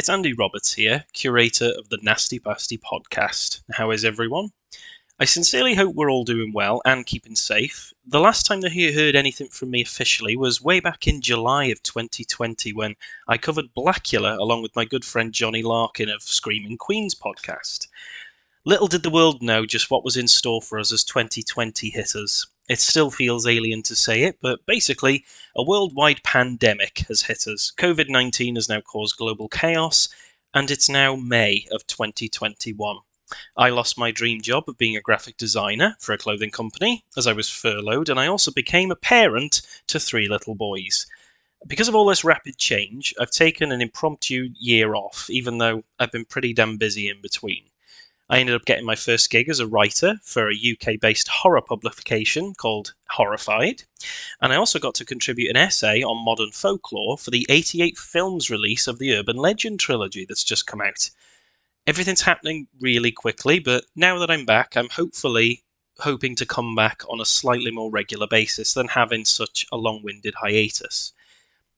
It's Andy Roberts here, curator of the Nasty Pasty podcast. How is everyone? I sincerely hope we're all doing well and keeping safe. The last time that you heard anything from me officially was way back in July of 2020 when I covered Blackula along with my good friend Johnny Larkin of Screaming Queens podcast. Little did the world know just what was in store for us as 2020 hit us. It still feels alien to say it, but basically, a worldwide pandemic has hit us. COVID 19 has now caused global chaos, and it's now May of 2021. I lost my dream job of being a graphic designer for a clothing company as I was furloughed, and I also became a parent to three little boys. Because of all this rapid change, I've taken an impromptu year off, even though I've been pretty damn busy in between. I ended up getting my first gig as a writer for a UK based horror publication called Horrified. And I also got to contribute an essay on modern folklore for the 88 films release of the Urban Legend trilogy that's just come out. Everything's happening really quickly, but now that I'm back, I'm hopefully hoping to come back on a slightly more regular basis than having such a long winded hiatus.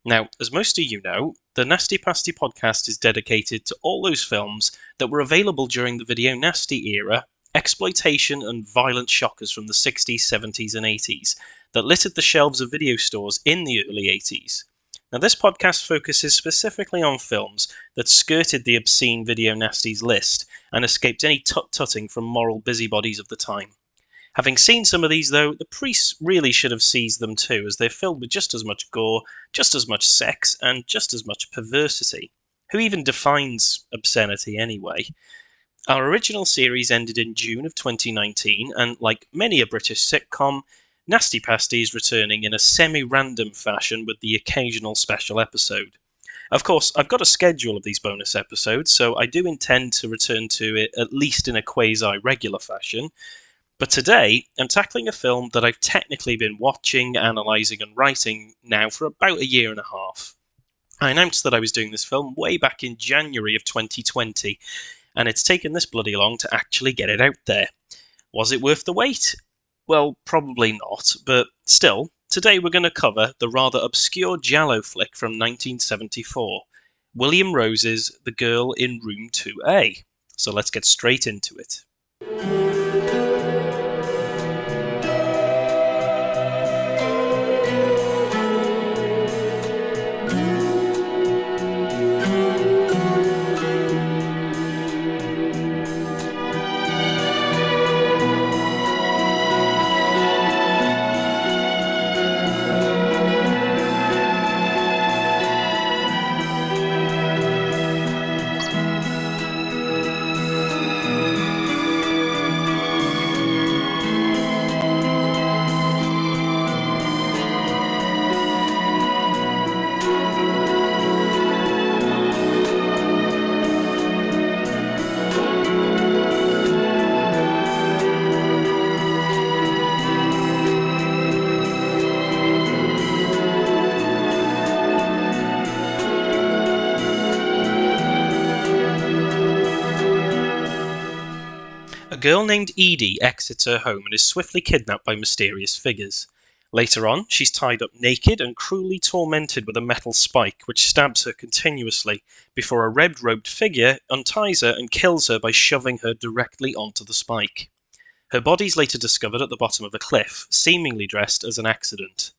Now, as most of you know, the Nasty Pasty podcast is dedicated to all those films that were available during the video nasty era, exploitation and violent shockers from the 60s, 70s, and 80s that littered the shelves of video stores in the early 80s. Now, this podcast focuses specifically on films that skirted the obscene video nasties list and escaped any tut tutting from moral busybodies of the time. Having seen some of these, though, the priests really should have seized them too, as they're filled with just as much gore, just as much sex, and just as much perversity. Who even defines obscenity anyway? Our original series ended in June of 2019, and like many a British sitcom, Nasty Pasty is returning in a semi random fashion with the occasional special episode. Of course, I've got a schedule of these bonus episodes, so I do intend to return to it at least in a quasi regular fashion, but today, I'm tackling a film that I've technically been watching, analysing, and writing now for about a year and a half. I announced that I was doing this film way back in January of 2020, and it's taken this bloody long to actually get it out there. Was it worth the wait? Well, probably not, but still, today we're going to cover the rather obscure Giallo flick from 1974, William Rose's The Girl in Room 2A. So let's get straight into it. Girl named Edie exits her home and is swiftly kidnapped by mysterious figures. Later on, she's tied up naked and cruelly tormented with a metal spike which stabs her continuously before a red robed figure unties her and kills her by shoving her directly onto the spike. Her body is later discovered at the bottom of a cliff, seemingly dressed as an accident.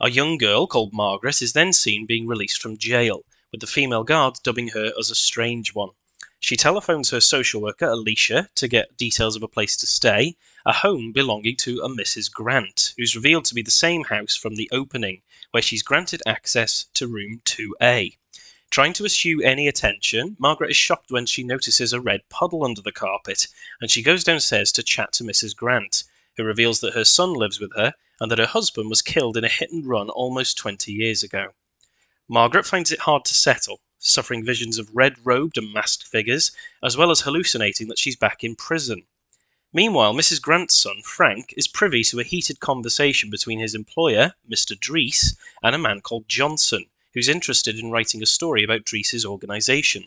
A young girl called Margaret is then seen being released from jail, with the female guards dubbing her as a strange one. She telephones her social worker, Alicia, to get details of a place to stay, a home belonging to a Mrs. Grant, who's revealed to be the same house from the opening, where she's granted access to room 2A. Trying to eschew any attention, Margaret is shocked when she notices a red puddle under the carpet, and she goes downstairs to chat to Mrs. Grant, who reveals that her son lives with her and that her husband was killed in a hit and run almost 20 years ago. Margaret finds it hard to settle suffering visions of red robed and masked figures, as well as hallucinating that she's back in prison. Meanwhile, Mrs. Grant's son, Frank, is privy to a heated conversation between his employer, Mr. Drees, and a man called Johnson, who's interested in writing a story about Drees's organisation.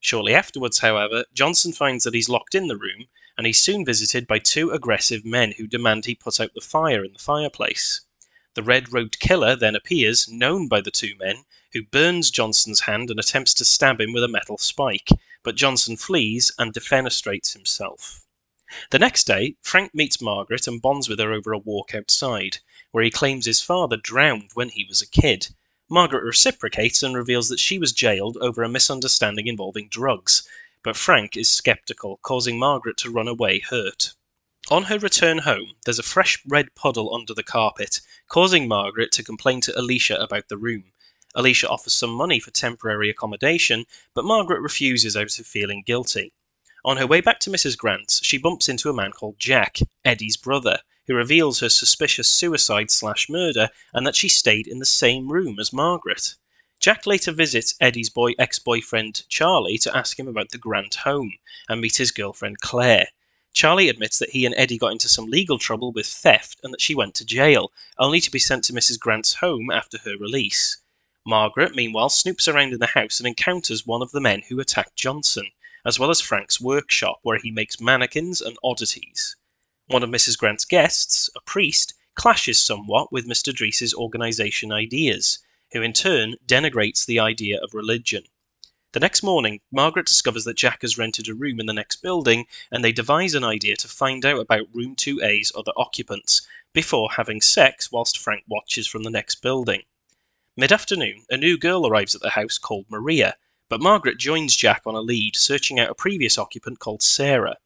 Shortly afterwards, however, Johnson finds that he's locked in the room, and he's soon visited by two aggressive men who demand he put out the fire in the fireplace. The red robed killer then appears, known by the two men, who burns Johnson's hand and attempts to stab him with a metal spike, but Johnson flees and defenestrates himself. The next day, Frank meets Margaret and bonds with her over a walk outside, where he claims his father drowned when he was a kid. Margaret reciprocates and reveals that she was jailed over a misunderstanding involving drugs, but Frank is skeptical, causing Margaret to run away hurt. On her return home, there's a fresh red puddle under the carpet, causing Margaret to complain to Alicia about the room. Alicia offers some money for temporary accommodation, but Margaret refuses out of feeling guilty. On her way back to Mrs. Grant's, she bumps into a man called Jack, Eddie's brother, who reveals her suspicious suicide slash murder and that she stayed in the same room as Margaret. Jack later visits Eddie's boy ex-boyfriend Charlie to ask him about the Grant home and meet his girlfriend Claire. Charlie admits that he and Eddie got into some legal trouble with theft and that she went to jail, only to be sent to Mrs. Grant's home after her release. Margaret, meanwhile, snoops around in the house and encounters one of the men who attacked Johnson, as well as Frank's workshop where he makes mannequins and oddities. One of Mrs. Grant's guests, a priest, clashes somewhat with Mr. Drees's organization ideas, who in turn denigrates the idea of religion. The next morning, Margaret discovers that Jack has rented a room in the next building, and they devise an idea to find out about room 2A's other occupants, before having sex whilst Frank watches from the next building. Mid afternoon, a new girl arrives at the house called Maria, but Margaret joins Jack on a lead, searching out a previous occupant called Sarah.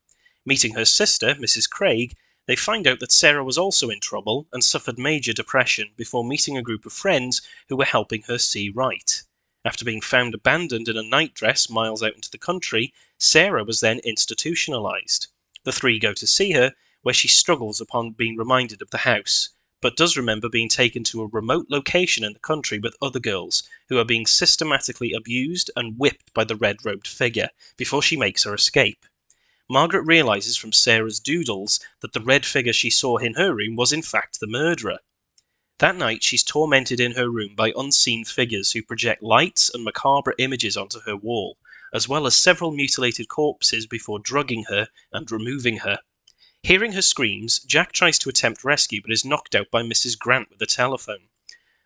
Meeting her sister, Mrs. Craig, they find out that Sarah was also in trouble and suffered major depression before meeting a group of friends who were helping her see right. After being found abandoned in a nightdress miles out into the country, Sarah was then institutionalized. The three go to see her, where she struggles upon being reminded of the house, but does remember being taken to a remote location in the country with other girls who are being systematically abused and whipped by the red robed figure before she makes her escape. Margaret realizes from Sarah's doodles that the red figure she saw in her room was in fact the murderer. That night, she's tormented in her room by unseen figures who project lights and macabre images onto her wall, as well as several mutilated corpses before drugging her and removing her. Hearing her screams, Jack tries to attempt rescue but is knocked out by Mrs. Grant with the telephone.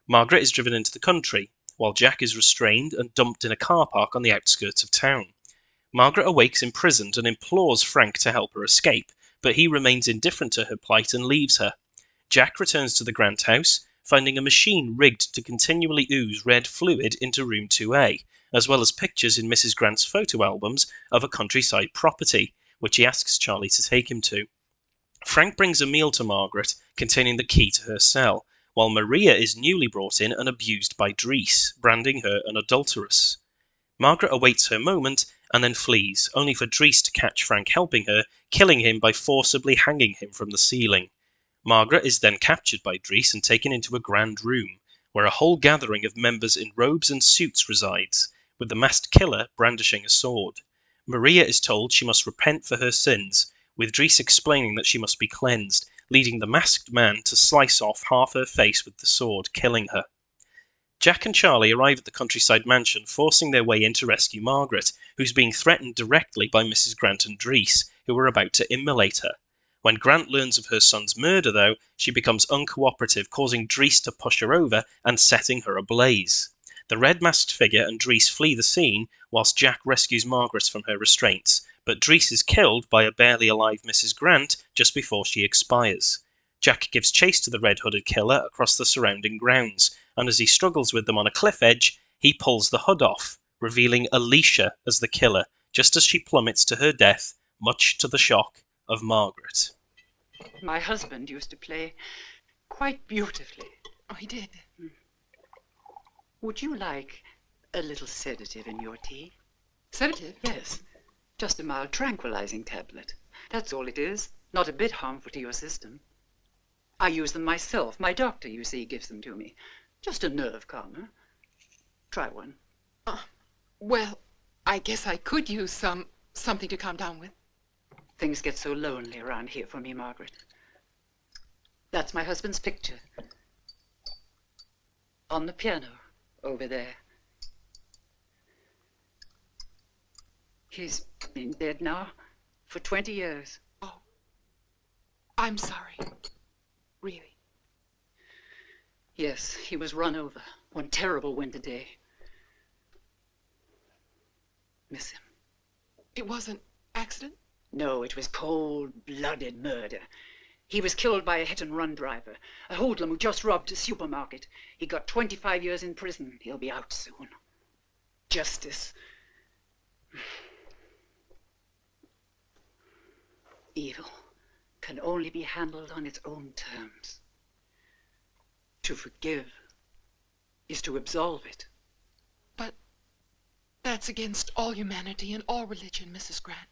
Margaret is driven into the country, while Jack is restrained and dumped in a car park on the outskirts of town. Margaret awakes imprisoned and implores Frank to help her escape, but he remains indifferent to her plight and leaves her. Jack returns to the Grant house, finding a machine rigged to continually ooze red fluid into room 2A, as well as pictures in Mrs. Grant's photo albums of a countryside property, which he asks Charlie to take him to. Frank brings a meal to Margaret containing the key to her cell, while Maria is newly brought in and abused by Drees, branding her an adulteress. Margaret awaits her moment and then flees, only for Drees to catch Frank helping her, killing him by forcibly hanging him from the ceiling. Margaret is then captured by Drees and taken into a grand room, where a whole gathering of members in robes and suits resides, with the masked killer brandishing a sword. Maria is told she must repent for her sins, with Drees explaining that she must be cleansed, leading the masked man to slice off half her face with the sword, killing her. Jack and Charlie arrive at the countryside mansion, forcing their way in to rescue Margaret, who's being threatened directly by Mrs. Grant and Drees, who are about to immolate her. When Grant learns of her son's murder, though, she becomes uncooperative, causing Drees to push her over and setting her ablaze. The red masked figure and Drees flee the scene, whilst Jack rescues Margaret from her restraints, but Drees is killed by a barely alive Mrs. Grant just before she expires. Jack gives chase to the red hooded killer across the surrounding grounds, and as he struggles with them on a cliff edge, he pulls the hood off, revealing Alicia as the killer, just as she plummets to her death, much to the shock of Margaret. My husband used to play quite beautifully. Oh, he did. Would you like a little sedative in your tea? Sedative? Yes, just a mild tranquilizing tablet. That's all it is. Not a bit harmful to your system. I use them myself. My doctor, you see, gives them to me. Just a nerve calmer. Try one. Uh, well, I guess I could use some something to calm down with. Things get so lonely around here for me, Margaret. That's my husband's picture. On the piano, over there. He's been dead now for 20 years. Oh, I'm sorry. Really. Yes, he was run over one terrible winter day. Miss him. It wasn't accident? No, it was cold-blooded murder. He was killed by a hit-and-run driver, a hoodlum who just robbed a supermarket. He got 25 years in prison. He'll be out soon. Justice. Evil can only be handled on its own terms. To forgive is to absolve it. But that's against all humanity and all religion, Mrs. Grant.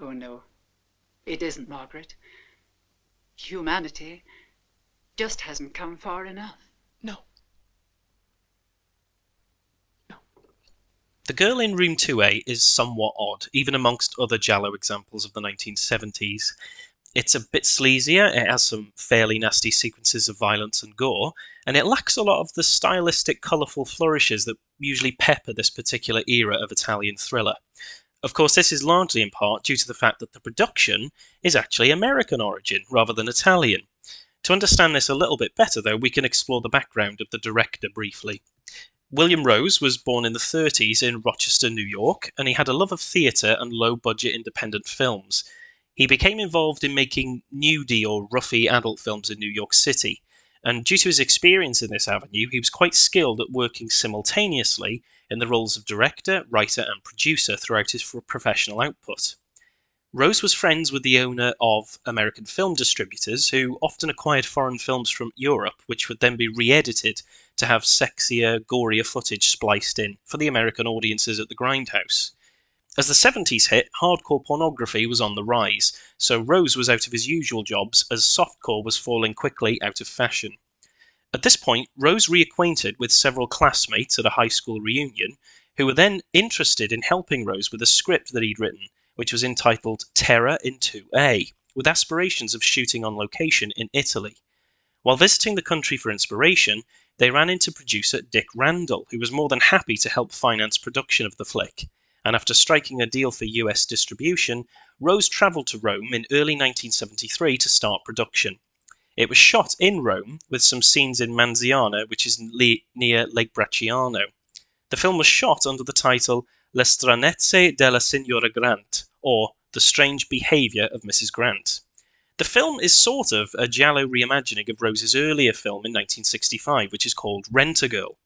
Oh, no. It isn't, Margaret. Humanity just hasn't come far enough. No. The girl in room 2A is somewhat odd, even amongst other Giallo examples of the 1970s. It's a bit sleazier, it has some fairly nasty sequences of violence and gore, and it lacks a lot of the stylistic, colourful flourishes that usually pepper this particular era of Italian thriller. Of course, this is largely in part due to the fact that the production is actually American origin rather than Italian. To understand this a little bit better, though, we can explore the background of the director briefly. William Rose was born in the 30s in Rochester, New York, and he had a love of theatre and low budget independent films. He became involved in making nudie or roughie adult films in New York City, and due to his experience in this avenue, he was quite skilled at working simultaneously in the roles of director, writer, and producer throughout his professional output. Rose was friends with the owner of American film distributors, who often acquired foreign films from Europe, which would then be re edited to have sexier, gorier footage spliced in for the American audiences at the Grindhouse. As the 70s hit, hardcore pornography was on the rise, so Rose was out of his usual jobs as softcore was falling quickly out of fashion. At this point, Rose reacquainted with several classmates at a high school reunion who were then interested in helping Rose with a script that he'd written which was entitled Terror in 2A, with aspirations of shooting on location in Italy. While visiting the country for inspiration, they ran into producer Dick Randall, who was more than happy to help finance production of the flick. And after striking a deal for US distribution, Rose travelled to Rome in early 1973 to start production. It was shot in Rome, with some scenes in Manziana, which is near Lake Bracciano. The film was shot under the title Le stranezze della signora Grant, or The Strange Behaviour of Mrs. Grant. The film is sort of a giallo reimagining of Rose's earlier film in 1965, which is called Rent a Girl,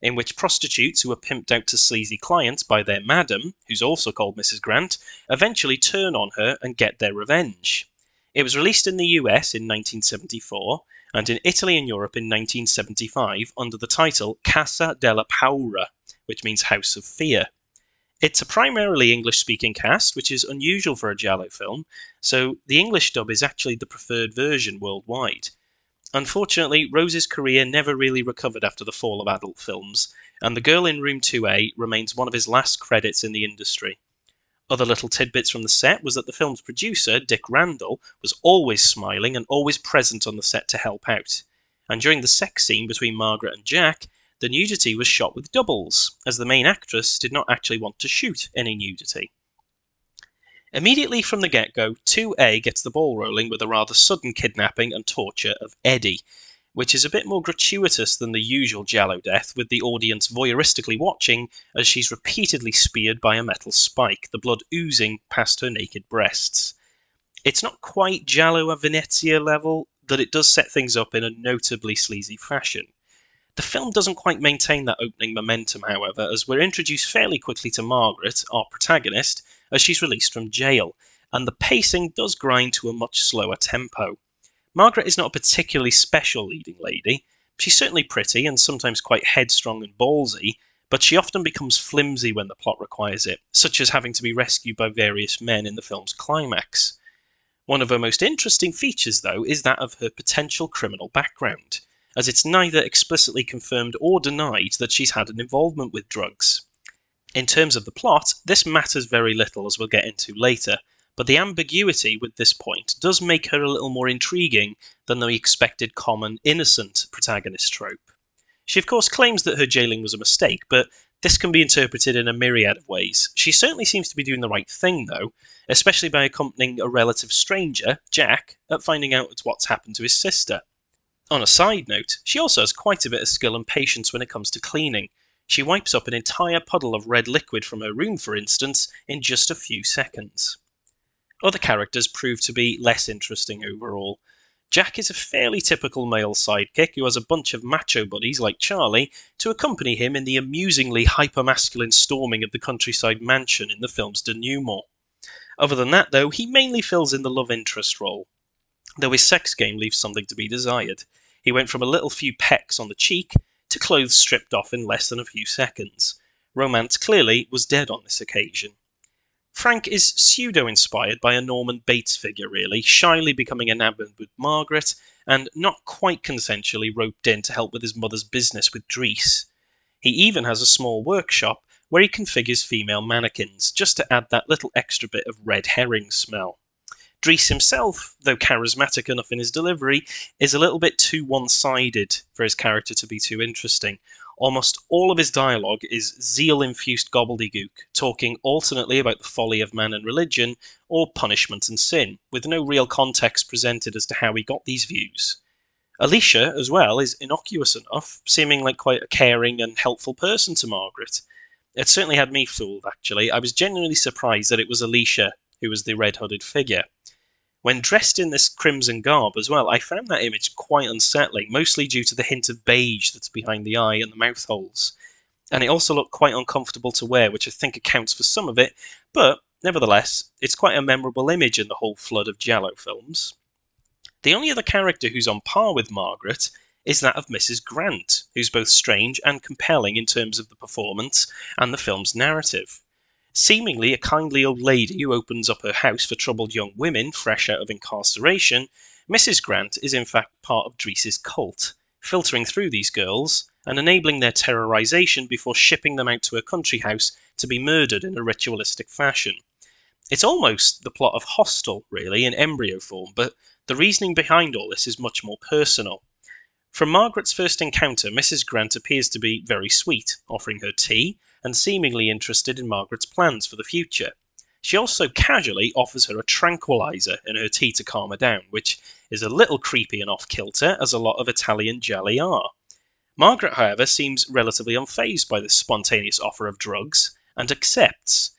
in which prostitutes who are pimped out to sleazy clients by their madam, who's also called Mrs. Grant, eventually turn on her and get their revenge. It was released in the US in 1974 and in Italy and Europe in 1975 under the title Casa della Paura, which means House of Fear. It's a primarily English speaking cast, which is unusual for a Giallo film, so the English dub is actually the preferred version worldwide. Unfortunately, Rose's career never really recovered after the fall of adult films, and The Girl in Room 2A remains one of his last credits in the industry. Other little tidbits from the set was that the film's producer, Dick Randall, was always smiling and always present on the set to help out. And during the sex scene between Margaret and Jack, the nudity was shot with doubles, as the main actress did not actually want to shoot any nudity. Immediately from the get go, 2A gets the ball rolling with a rather sudden kidnapping and torture of Eddie, which is a bit more gratuitous than the usual Giallo death, with the audience voyeuristically watching as she's repeatedly speared by a metal spike, the blood oozing past her naked breasts. It's not quite Giallo a Venezia level, that it does set things up in a notably sleazy fashion. The film doesn't quite maintain that opening momentum, however, as we're introduced fairly quickly to Margaret, our protagonist, as she's released from jail, and the pacing does grind to a much slower tempo. Margaret is not a particularly special leading lady. She's certainly pretty and sometimes quite headstrong and ballsy, but she often becomes flimsy when the plot requires it, such as having to be rescued by various men in the film's climax. One of her most interesting features, though, is that of her potential criminal background as it's neither explicitly confirmed or denied that she's had an involvement with drugs. In terms of the plot, this matters very little, as we'll get into later, but the ambiguity with this point does make her a little more intriguing than the expected common innocent protagonist trope. She, of course, claims that her jailing was a mistake, but this can be interpreted in a myriad of ways. She certainly seems to be doing the right thing, though, especially by accompanying a relative stranger, Jack, at finding out what's happened to his sister. On a side note, she also has quite a bit of skill and patience when it comes to cleaning. She wipes up an entire puddle of red liquid from her room, for instance, in just a few seconds. Other characters prove to be less interesting overall. Jack is a fairly typical male sidekick who has a bunch of macho buddies like Charlie to accompany him in the amusingly hypermasculine storming of the countryside mansion in the film's denouement. Other than that, though, he mainly fills in the love interest role, though his sex game leaves something to be desired. He went from a little few pecks on the cheek to clothes stripped off in less than a few seconds. Romance clearly was dead on this occasion. Frank is pseudo inspired by a Norman Bates figure, really, shyly becoming enamored with Margaret, and not quite consensually roped in to help with his mother's business with Dries. He even has a small workshop where he configures female mannequins, just to add that little extra bit of red herring smell. Dries himself, though charismatic enough in his delivery, is a little bit too one sided for his character to be too interesting, Almost all of his dialogue is zeal infused gobbledygook, talking alternately about the folly of man and religion, or punishment and sin, with no real context presented as to how he got these views. Alicia, as well, is innocuous enough, seeming like quite a caring and helpful person to Margaret. It certainly had me fooled, actually. I was genuinely surprised that it was Alicia who was the red hooded figure. When dressed in this crimson garb as well, I found that image quite unsettling, mostly due to the hint of beige that's behind the eye and the mouth holes. And it also looked quite uncomfortable to wear, which I think accounts for some of it, but nevertheless, it's quite a memorable image in the whole flood of Giallo films. The only other character who's on par with Margaret is that of Mrs. Grant, who's both strange and compelling in terms of the performance and the film's narrative. Seemingly a kindly old lady who opens up her house for troubled young women fresh out of incarceration, Mrs. Grant is in fact part of Dries's cult, filtering through these girls and enabling their terrorization before shipping them out to her country house to be murdered in a ritualistic fashion. It's almost the plot of Hostel, really, in embryo form, but the reasoning behind all this is much more personal. From Margaret's first encounter, Mrs. Grant appears to be very sweet, offering her tea and seemingly interested in Margaret's plans for the future. She also casually offers her a tranquilizer in her tea to calm her down, which is a little creepy and off kilter, as a lot of Italian gialli are. Margaret, however, seems relatively unfazed by this spontaneous offer of drugs and accepts.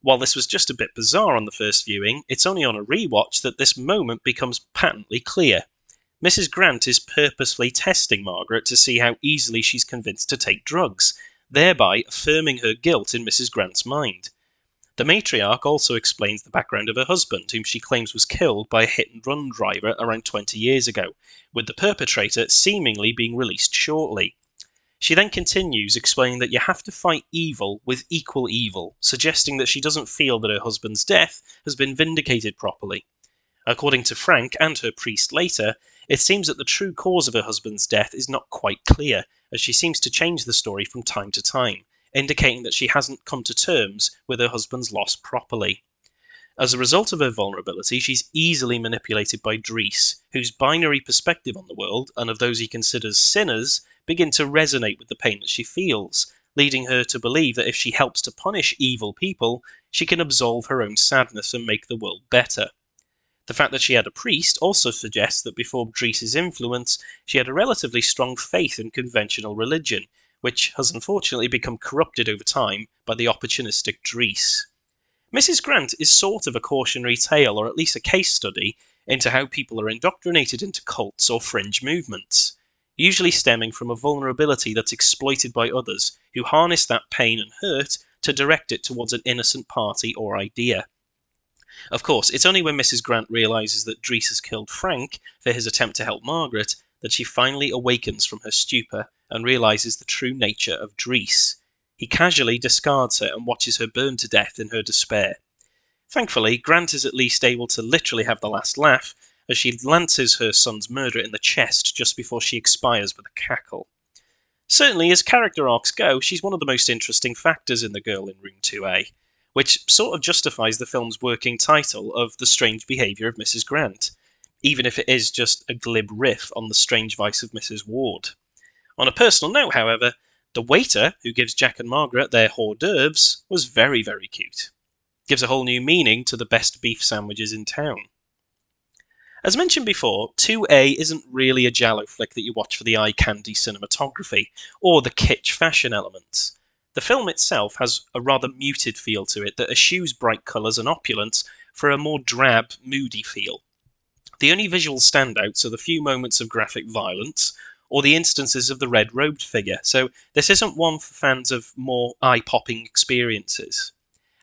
While this was just a bit bizarre on the first viewing, it's only on a rewatch that this moment becomes patently clear. Mrs. Grant is purposefully testing Margaret to see how easily she's convinced to take drugs, thereby affirming her guilt in Mrs. Grant's mind. The matriarch also explains the background of her husband, whom she claims was killed by a hit and run driver around 20 years ago, with the perpetrator seemingly being released shortly. She then continues, explaining that you have to fight evil with equal evil, suggesting that she doesn't feel that her husband's death has been vindicated properly. According to Frank and her priest later, it seems that the true cause of her husband's death is not quite clear, as she seems to change the story from time to time, indicating that she hasn't come to terms with her husband's loss properly. As a result of her vulnerability, she's easily manipulated by Dries, whose binary perspective on the world and of those he considers sinners begin to resonate with the pain that she feels, leading her to believe that if she helps to punish evil people, she can absolve her own sadness and make the world better. The fact that she had a priest also suggests that before Dries's influence, she had a relatively strong faith in conventional religion, which has unfortunately become corrupted over time by the opportunistic Dries. Mrs. Grant is sort of a cautionary tale, or at least a case study, into how people are indoctrinated into cults or fringe movements, usually stemming from a vulnerability that's exploited by others who harness that pain and hurt to direct it towards an innocent party or idea. Of course, it's only when Mrs. Grant realizes that Dries has killed Frank for his attempt to help Margaret that she finally awakens from her stupor and realizes the true nature of Dries. He casually discards her and watches her burn to death in her despair. Thankfully, Grant is at least able to literally have the last laugh as she lances her son's murderer in the chest just before she expires with a cackle. Certainly, as character arcs go, she's one of the most interesting factors in The Girl in Room 2A which sort of justifies the film's working title of The Strange Behaviour of Mrs. Grant, even if it is just a glib riff on the strange vice of Mrs. Wardh. On a personal note, however, the waiter who gives Jack and Margaret their hors d'oeuvres was very, very cute. Gives a whole new meaning to the best beef sandwiches in town. As mentioned before, 2A isn't really a Giallo flick that you watch for the eye candy cinematography or the kitsch fashion elements. The film itself has a rather muted feel to it that eschews bright colours and opulence for a more drab, moody feel. The only visual standouts are the few moments of graphic violence or the instances of the red robed figure, so this isn't one for fans of more eye popping experiences.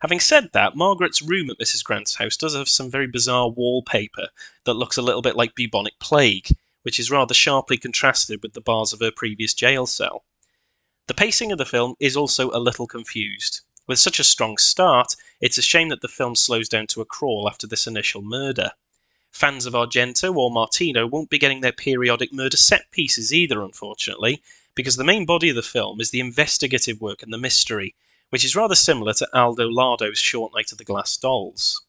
Having said that, Margaret's room at Mrs. Grant's house does have some very bizarre wallpaper that looks a little bit like bubonic plague, which is rather sharply contrasted with the bars of her previous jail cell. The pacing of the film is also a little confused. With such a strong start, it's a shame that the film slows down to a crawl after this initial murder. Fans of Argento or Martino won't be getting their periodic murder set pieces either, unfortunately, because the main body of the film is the investigative work and the mystery, which is rather similar to Aldo Lado's Short Night of the Glass Dolls.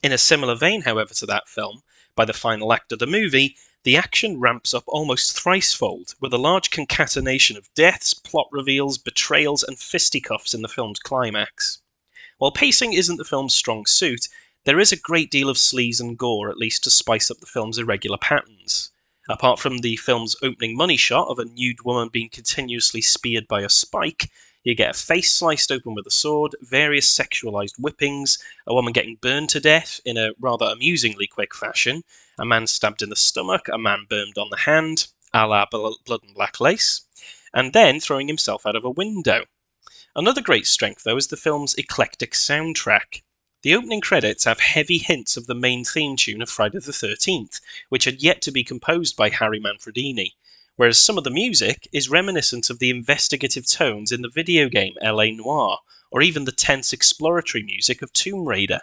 In a similar vein, however, to that film, by the final act of the movie, the action ramps up almost thricefold, with a large concatenation of deaths, plot reveals, betrayals, and fisticuffs in the film's climax. While pacing isn't the film's strong suit, there is a great deal of sleaze and gore, at least to spice up the film's irregular patterns. Apart from the film's opening money shot of a nude woman being continuously speared by a spike, you get a face sliced open with a sword, various sexualized whippings, a woman getting burned to death in a rather amusingly quick fashion, a man stabbed in the stomach, a man burned on the hand, a la Blood and Black Lace, and then throwing himself out of a window. Another great strength, though, is the film's eclectic soundtrack. The opening credits have heavy hints of the main theme tune of Friday the 13th, which had yet to be composed by Harry Manfredini, whereas some of the music is reminiscent of the investigative tones in the video game LA Noire, or even the tense exploratory music of Tomb Raider.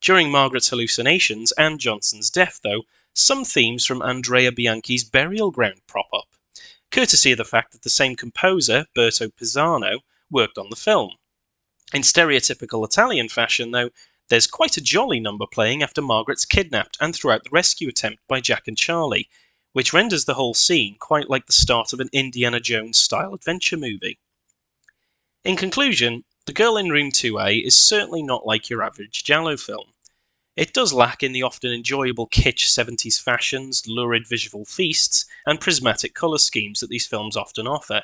During Margaret's hallucinations and Johnson's death, though, some themes from Andrea Bianchi's Burial Ground prop up, courtesy of the fact that the same composer, Berto Pisano, worked on the film. In stereotypical Italian fashion, though, there's quite a jolly number playing after Margaret's kidnapped and throughout the rescue attempt by Jack and Charlie, which renders the whole scene quite like the start of an Indiana Jones style adventure movie. In conclusion, The Girl in Room 2A is certainly not like your average Giallo film. It does lack in the often enjoyable kitsch 70s fashions, lurid visual feasts, and prismatic colour schemes that these films often offer,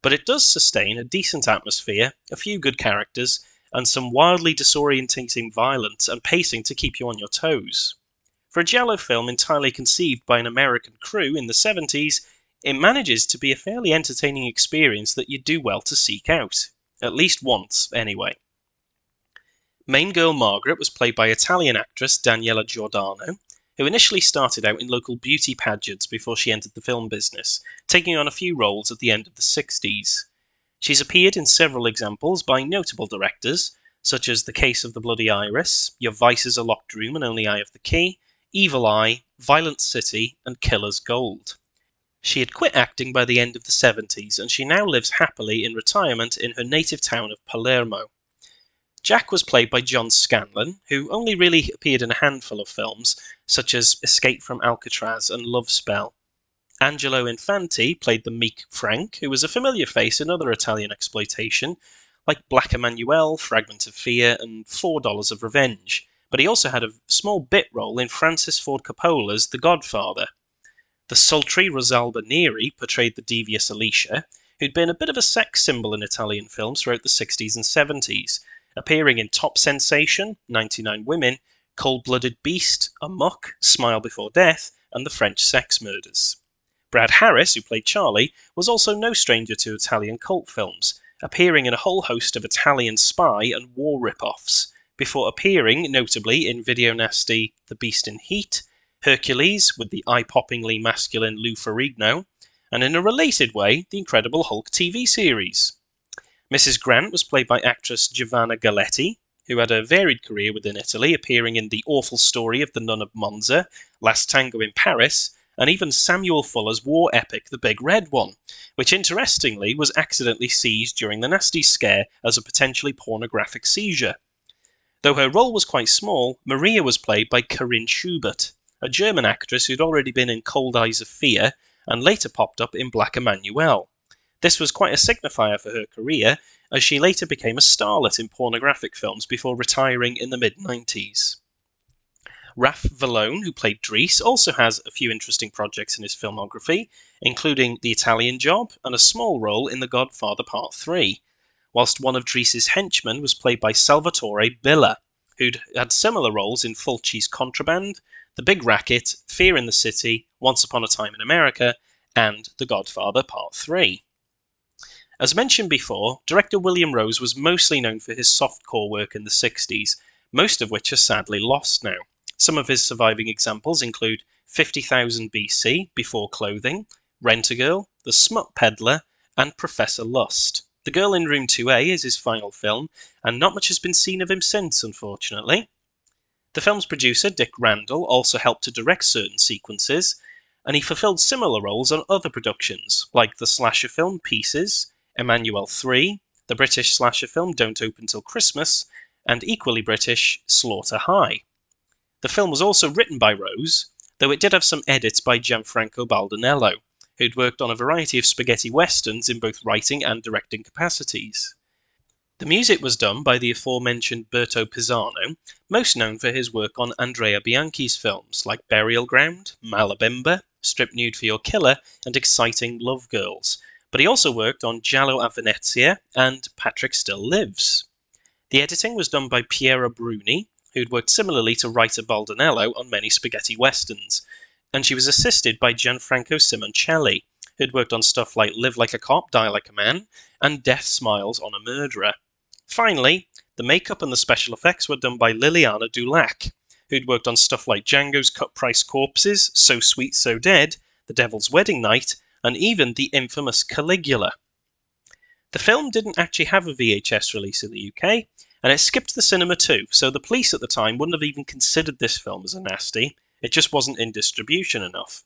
but it does sustain a decent atmosphere, a few good characters, and some wildly disorientating violence and pacing to keep you on your toes. For a Giallo film entirely conceived by an American crew in the 70s, it manages to be a fairly entertaining experience that you'd do well to seek out. At least once, anyway. Main girl Margaret was played by Italian actress Daniela Giordano, who initially started out in local beauty pageants before she entered the film business, taking on a few roles at the end of the 60s. She's appeared in several examples by notable directors, such as The Case of the Bloody Iris, Your Vice is a Locked Room and Only I Have the Key, Evil Eye, Violent City, and Killer's Gold. She had quit acting by the end of the 70s, and she now lives happily in retirement in her native town of Palermo. Jack was played by John Scanlon, who only really appeared in a handful of films, such as Escape from Alcatraz and Love Spell. Angelo Infanti played the meek Frank, who was a familiar face in other Italian exploitation, like Black Emanuelle, Fragment of Fear, and Four Dollars of Revenge, but he also had a small bit role in Francis Ford Coppola's The Godfather. The sultry Rosalba Neri portrayed the devious Alicia, who'd been a bit of a sex symbol in Italian films throughout the 60s and 70s, appearing in Top Sensation, 99 Women, Cold Blooded Beast, Amok, Smile Before Death, and The French Sex Murders. Brad Harris, who played Charlie, was also no stranger to Italian cult films, appearing in a whole host of Italian spy and war rip-offs, before appearing notably in video nasty The Beast in Heat, Hercules with the eye-poppingly masculine Lou Ferrigno, and in a related way, the Incredible Hulk TV series. Mrs. Grant was played by actress Giovanna Galetti, who had a varied career within Italy, appearing in The Awful Story of the Nun of Monza, Last Tango in Paris, and even Samuel Fuller's war epic The Big Red One, which interestingly was accidentally seized during the nasty scare as a potentially pornographic seizure. Though her role was quite small, Maria was played by Corinne Schubert, a German actress who'd already been in Cold Eyes of Fear and later popped up in Black Emanuelle. This was quite a signifier for her career, as she later became a starlet in pornographic films before retiring in the mid 90s. Raf Vallone, who played Dries, also has a few interesting projects in his filmography, including The Italian Job and a small role in The Godfather Part 3, whilst one of Dries's henchmen was played by Salvatore Billa, who'd had similar roles in Fulci's Contraband, The Big Racket, Fear in the City, Once Upon a Time in America, and The Godfather Part 3. As mentioned before, director William Rose was mostly known for his softcore work in the 60s, most of which are sadly lost now. Some of his surviving examples include 50,000 BC, Before Clothing, Rent a Girl, The Smut Peddler, and Professor Lust. The Girl in Room 2A is his final film, and not much has been seen of him since, unfortunately. The film's producer, Dick Randall, also helped to direct certain sequences, and he fulfilled similar roles on other productions, like the slasher film Pieces, Emmanuel 3, the British slasher film Don't Open Till Christmas, and equally British Slaughter High. The film was also written by Rose, though it did have some edits by Gianfranco Baldanello, who'd worked on a variety of spaghetti westerns in both writing and directing capacities. The music was done by the aforementioned Berto Pisano, most known for his work on Andrea Bianchi's films like Burial Ground, Malabimba, Strip Nude for Your Killer, and Exciting Love Girls, but he also worked on Giallo a Venezia and Patrick Still Lives. The editing was done by Piero Bruni, who'd worked similarly to writer Baldanello on many spaghetti westerns, and she was assisted by Gianfranco Simoncelli, who'd worked on stuff like Live Like a Cop, Die Like a Man, and Death Smiles on a Murderer. Finally, the makeup and the special effects were done by Liliana Dulac, who'd worked on stuff like Django's Cut Price Corpses, So Sweet, So Dead, The Devil's Wedding Night, and even the infamous Caligula. The film didn't actually have a VHS release in the UK, and it skipped the cinema too, so the police at the time wouldn't have even considered this film as a nasty, it just wasn't in distribution enough.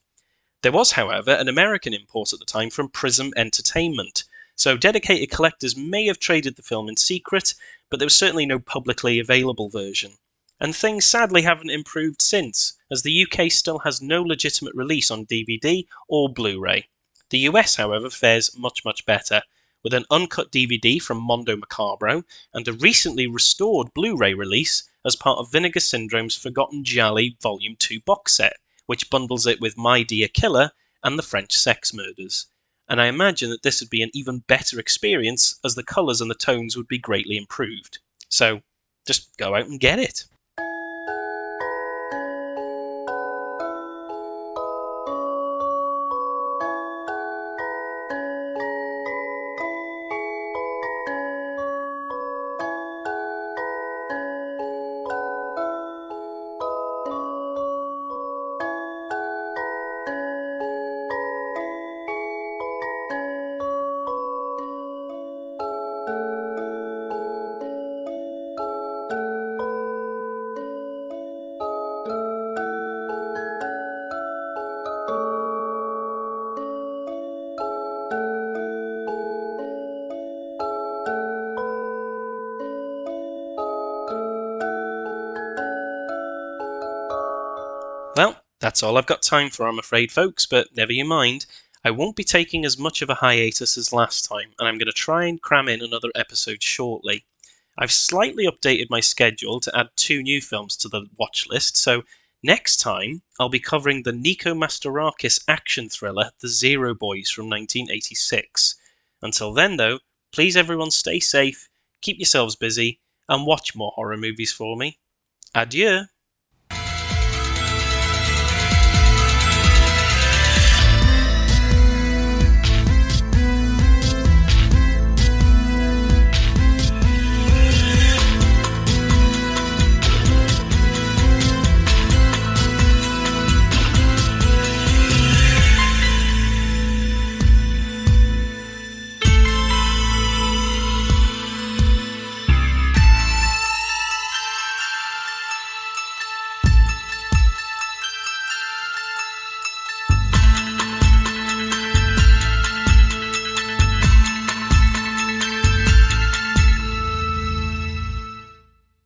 There was, however, an American import at the time from Prism Entertainment, so dedicated collectors may have traded the film in secret, but there was certainly no publicly available version. And things sadly haven't improved since, as the UK still has no legitimate release on DVD or Blu ray. The US, however, fares much, much better, with an uncut DVD from Mondo Macabro and a recently restored Blu ray release as part of Vinegar Syndrome's Forgotten Gialli Volume 2 box set, which bundles it with My Dear Killer and the French Sex Murders. And I imagine that this would be an even better experience as the colours and the tones would be greatly improved. So just go out and get it. That's all I've got time for, I'm afraid, folks, but never you mind. I won't be taking as much of a hiatus as last time, and I'm going to try and cram in another episode shortly. I've slightly updated my schedule to add two new films to the watch list, so next time I'll be covering the Nico Mastorakis action thriller The Zero Boys from 1986. Until then, though, please everyone stay safe, keep yourselves busy, and watch more horror movies for me. Adieu!